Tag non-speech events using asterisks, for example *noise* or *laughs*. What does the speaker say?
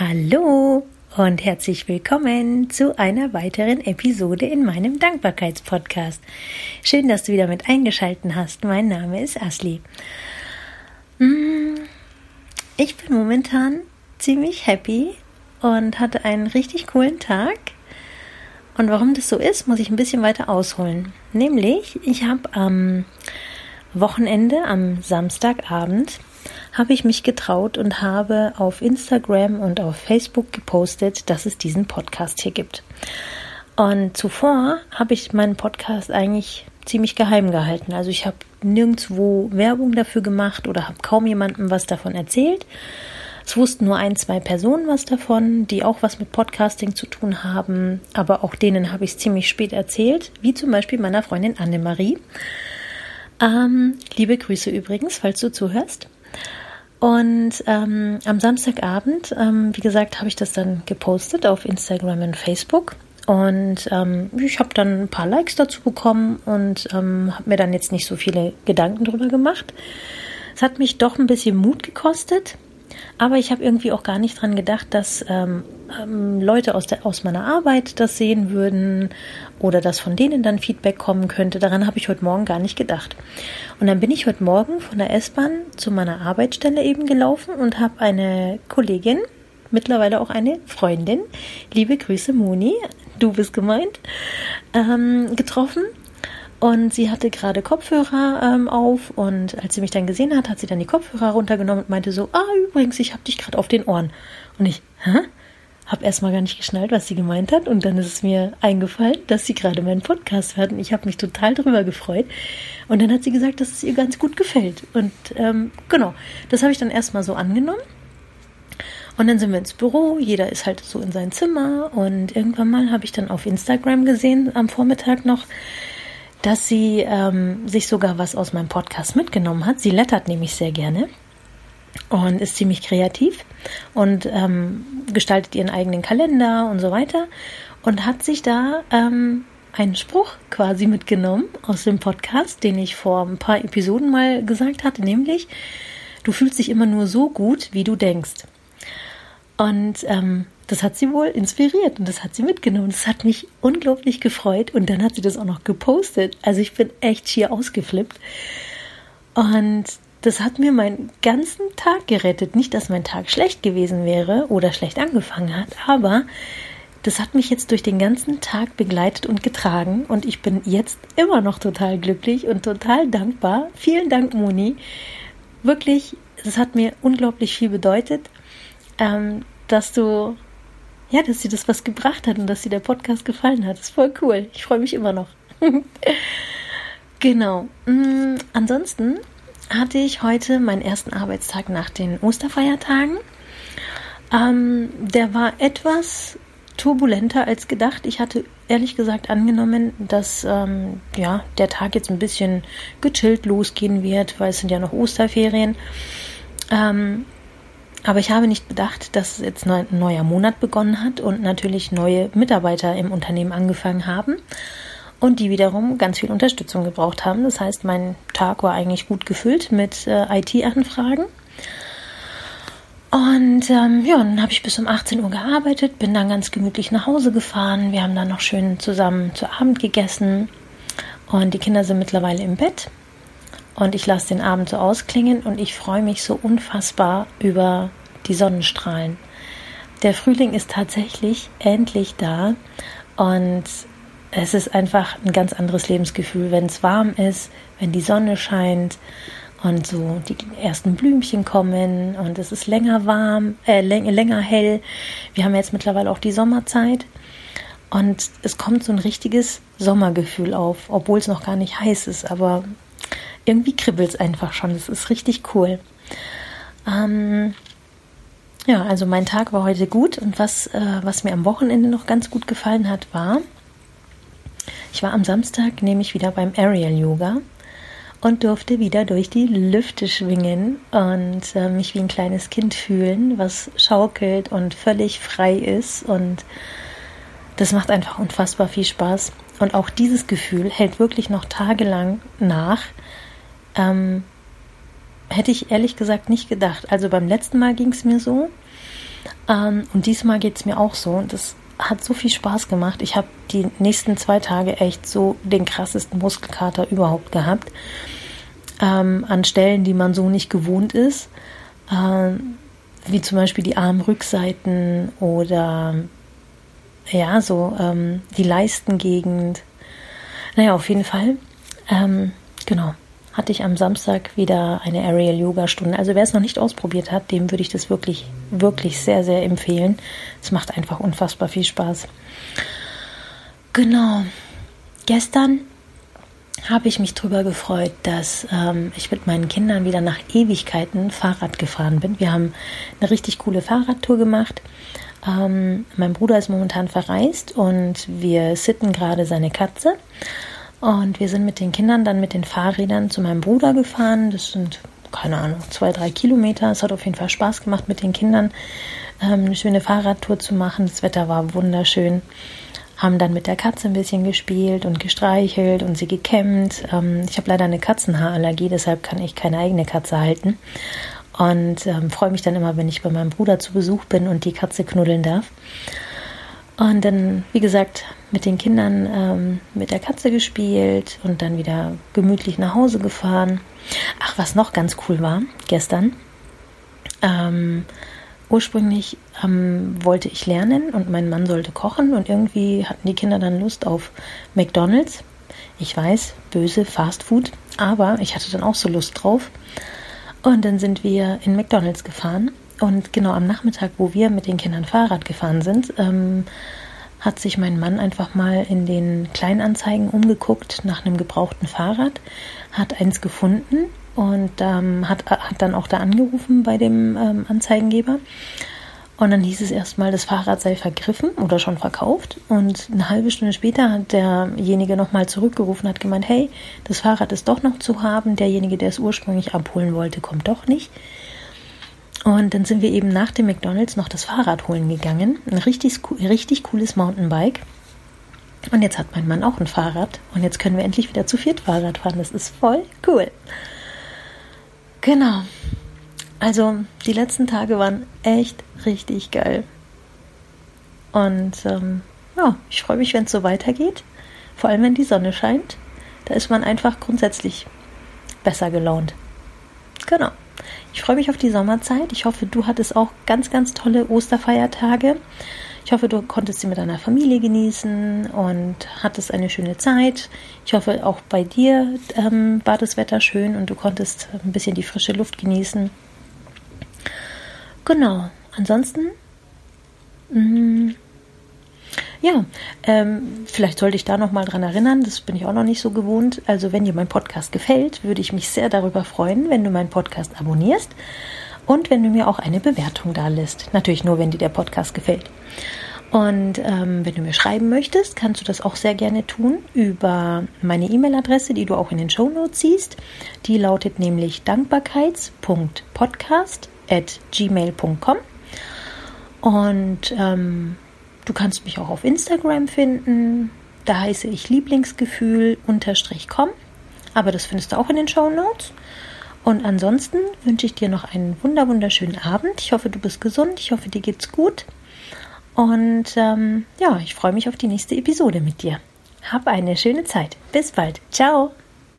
Hallo und herzlich willkommen zu einer weiteren Episode in meinem Dankbarkeitspodcast. Schön, dass du wieder mit eingeschalten hast. Mein Name ist Asli. Mm, ich bin momentan ziemlich happy und hatte einen richtig coolen Tag. Und warum das so ist, muss ich ein bisschen weiter ausholen. Nämlich, ich habe am Wochenende, am Samstagabend, habe ich mich getraut und habe auf Instagram und auf Facebook gepostet, dass es diesen Podcast hier gibt. Und zuvor habe ich meinen Podcast eigentlich ziemlich geheim gehalten. Also ich habe nirgendwo Werbung dafür gemacht oder habe kaum jemandem was davon erzählt. Es wussten nur ein, zwei Personen was davon, die auch was mit Podcasting zu tun haben, aber auch denen habe ich es ziemlich spät erzählt, wie zum Beispiel meiner Freundin Annemarie. Ähm, liebe Grüße übrigens, falls du zuhörst. Und ähm, am Samstagabend, ähm, wie gesagt, habe ich das dann gepostet auf Instagram und Facebook. Und ähm, ich habe dann ein paar Likes dazu bekommen und ähm, habe mir dann jetzt nicht so viele Gedanken drüber gemacht. Es hat mich doch ein bisschen Mut gekostet, aber ich habe irgendwie auch gar nicht dran gedacht, dass ähm, ähm, Leute aus, der, aus meiner Arbeit das sehen würden oder dass von denen dann Feedback kommen könnte. Daran habe ich heute Morgen gar nicht gedacht. Und dann bin ich heute Morgen von der S-Bahn zu meiner Arbeitsstelle eben gelaufen und habe eine Kollegin, mittlerweile auch eine Freundin, liebe Grüße Moni, du bist gemeint, ähm, getroffen. Und sie hatte gerade Kopfhörer ähm, auf und als sie mich dann gesehen hat, hat sie dann die Kopfhörer runtergenommen und meinte so, ah, übrigens, ich habe dich gerade auf den Ohren. Und ich, hä? Hab erstmal gar nicht geschnallt, was sie gemeint hat und dann ist es mir eingefallen, dass sie gerade meinen Podcast hört und ich habe mich total darüber gefreut. Und dann hat sie gesagt, dass es ihr ganz gut gefällt. Und ähm, genau, das habe ich dann erstmal so angenommen. Und dann sind wir ins Büro, jeder ist halt so in sein Zimmer und irgendwann mal habe ich dann auf Instagram gesehen, am Vormittag noch, dass sie ähm, sich sogar was aus meinem Podcast mitgenommen hat. Sie lettert nämlich sehr gerne und ist ziemlich kreativ und ähm, gestaltet ihren eigenen Kalender und so weiter und hat sich da ähm, einen Spruch quasi mitgenommen aus dem Podcast, den ich vor ein paar Episoden mal gesagt hatte, nämlich du fühlst dich immer nur so gut, wie du denkst. Und ähm, das hat sie wohl inspiriert und das hat sie mitgenommen. Das hat mich unglaublich gefreut und dann hat sie das auch noch gepostet. Also ich bin echt schier ausgeflippt. Und das hat mir meinen ganzen Tag gerettet. Nicht, dass mein Tag schlecht gewesen wäre oder schlecht angefangen hat, aber das hat mich jetzt durch den ganzen Tag begleitet und getragen und ich bin jetzt immer noch total glücklich und total dankbar. Vielen Dank, Moni. Wirklich, das hat mir unglaublich viel bedeutet, ähm, dass du, ja, dass dir das was gebracht hat und dass dir der Podcast gefallen hat. Ist voll cool. Ich freue mich immer noch. *laughs* genau. Mm, ansonsten hatte ich heute meinen ersten Arbeitstag nach den Osterfeiertagen. Ähm, der war etwas turbulenter als gedacht. Ich hatte ehrlich gesagt angenommen, dass ähm, ja, der Tag jetzt ein bisschen gechillt losgehen wird, weil es sind ja noch Osterferien. Ähm, aber ich habe nicht bedacht, dass jetzt ein neuer Monat begonnen hat und natürlich neue Mitarbeiter im Unternehmen angefangen haben und die wiederum ganz viel Unterstützung gebraucht haben. Das heißt, mein Tag war eigentlich gut gefüllt mit äh, IT-Anfragen. Und ähm, ja, dann habe ich bis um 18 Uhr gearbeitet, bin dann ganz gemütlich nach Hause gefahren. Wir haben dann noch schön zusammen zu Abend gegessen und die Kinder sind mittlerweile im Bett. Und ich lasse den Abend so ausklingen und ich freue mich so unfassbar über die Sonnenstrahlen. Der Frühling ist tatsächlich endlich da und es ist einfach ein ganz anderes Lebensgefühl, wenn es warm ist, wenn die Sonne scheint und so die ersten Blümchen kommen und es ist länger warm, äh, länger hell. Wir haben jetzt mittlerweile auch die Sommerzeit und es kommt so ein richtiges Sommergefühl auf, obwohl es noch gar nicht heiß ist, aber irgendwie kribbelt es einfach schon. Das ist richtig cool. Ähm, ja, also mein Tag war heute gut und was, äh, was mir am Wochenende noch ganz gut gefallen hat, war, ich war am Samstag nämlich wieder beim Aerial Yoga und durfte wieder durch die Lüfte schwingen und äh, mich wie ein kleines Kind fühlen, was schaukelt und völlig frei ist und das macht einfach unfassbar viel Spaß. Und auch dieses Gefühl hält wirklich noch tagelang nach. Ähm, hätte ich ehrlich gesagt nicht gedacht. Also beim letzten Mal ging es mir so, Ähm, und diesmal geht es mir auch so. Und das hat so viel Spaß gemacht. Ich habe die nächsten zwei Tage echt so den krassesten Muskelkater überhaupt gehabt. Ähm, an Stellen, die man so nicht gewohnt ist. Ähm, wie zum Beispiel die Armrückseiten oder ja, so ähm, die Leistengegend. Naja, auf jeden Fall. Ähm, genau hatte ich am Samstag wieder eine Aerial Yoga Stunde. Also wer es noch nicht ausprobiert hat, dem würde ich das wirklich, wirklich sehr, sehr empfehlen. Es macht einfach unfassbar viel Spaß. Genau. Gestern habe ich mich darüber gefreut, dass ähm, ich mit meinen Kindern wieder nach Ewigkeiten Fahrrad gefahren bin. Wir haben eine richtig coole Fahrradtour gemacht. Ähm, mein Bruder ist momentan verreist und wir sitten gerade seine Katze. Und wir sind mit den Kindern dann mit den Fahrrädern zu meinem Bruder gefahren. Das sind, keine Ahnung, zwei, drei Kilometer. Es hat auf jeden Fall Spaß gemacht, mit den Kindern ähm, eine schöne Fahrradtour zu machen. Das Wetter war wunderschön. Haben dann mit der Katze ein bisschen gespielt und gestreichelt und sie gekämmt. Ähm, ich habe leider eine Katzenhaarallergie, deshalb kann ich keine eigene Katze halten. Und ähm, freue mich dann immer, wenn ich bei meinem Bruder zu Besuch bin und die Katze knuddeln darf. Und dann, wie gesagt, mit den Kindern ähm, mit der Katze gespielt und dann wieder gemütlich nach Hause gefahren. Ach, was noch ganz cool war, gestern. Ähm, ursprünglich ähm, wollte ich lernen und mein Mann sollte kochen und irgendwie hatten die Kinder dann Lust auf McDonald's. Ich weiß, böse Fast Food, aber ich hatte dann auch so Lust drauf. Und dann sind wir in McDonald's gefahren. Und genau am Nachmittag, wo wir mit den Kindern Fahrrad gefahren sind, ähm, hat sich mein Mann einfach mal in den Kleinanzeigen umgeguckt nach einem gebrauchten Fahrrad, hat eins gefunden und ähm, hat, hat dann auch da angerufen bei dem ähm, Anzeigengeber. Und dann hieß es erstmal, das Fahrrad sei vergriffen oder schon verkauft. Und eine halbe Stunde später hat derjenige nochmal zurückgerufen, hat gemeint, hey, das Fahrrad ist doch noch zu haben. Derjenige, der es ursprünglich abholen wollte, kommt doch nicht. Und dann sind wir eben nach dem McDonalds noch das Fahrrad holen gegangen. Ein richtig, richtig cooles Mountainbike. Und jetzt hat mein Mann auch ein Fahrrad. Und jetzt können wir endlich wieder zu viert Fahrrad fahren. Das ist voll cool. Genau. Also die letzten Tage waren echt richtig geil. Und ähm, ja, ich freue mich, wenn es so weitergeht. Vor allem, wenn die Sonne scheint. Da ist man einfach grundsätzlich besser gelaunt. Genau. Ich freue mich auf die Sommerzeit. Ich hoffe, du hattest auch ganz, ganz tolle Osterfeiertage. Ich hoffe, du konntest sie mit deiner Familie genießen und hattest eine schöne Zeit. Ich hoffe, auch bei dir ähm, war das Wetter schön und du konntest ein bisschen die frische Luft genießen. Genau. Ansonsten mh, mm, ja, ähm, vielleicht sollte ich da noch mal dran erinnern, das bin ich auch noch nicht so gewohnt. Also wenn dir mein Podcast gefällt, würde ich mich sehr darüber freuen, wenn du meinen Podcast abonnierst und wenn du mir auch eine Bewertung da lässt. Natürlich nur, wenn dir der Podcast gefällt. Und ähm, wenn du mir schreiben möchtest, kannst du das auch sehr gerne tun über meine E-Mail-Adresse, die du auch in den Show Notes siehst. Die lautet nämlich dankbarkeits.podcast@gmail.com. Und ähm, Du kannst mich auch auf Instagram finden. Da heiße ich Lieblingsgefühl-com. Aber das findest du auch in den Show Notes. Und ansonsten wünsche ich dir noch einen wunder wunderschönen Abend. Ich hoffe, du bist gesund. Ich hoffe, dir geht's gut. Und ähm, ja, ich freue mich auf die nächste Episode mit dir. Hab eine schöne Zeit. Bis bald. Ciao.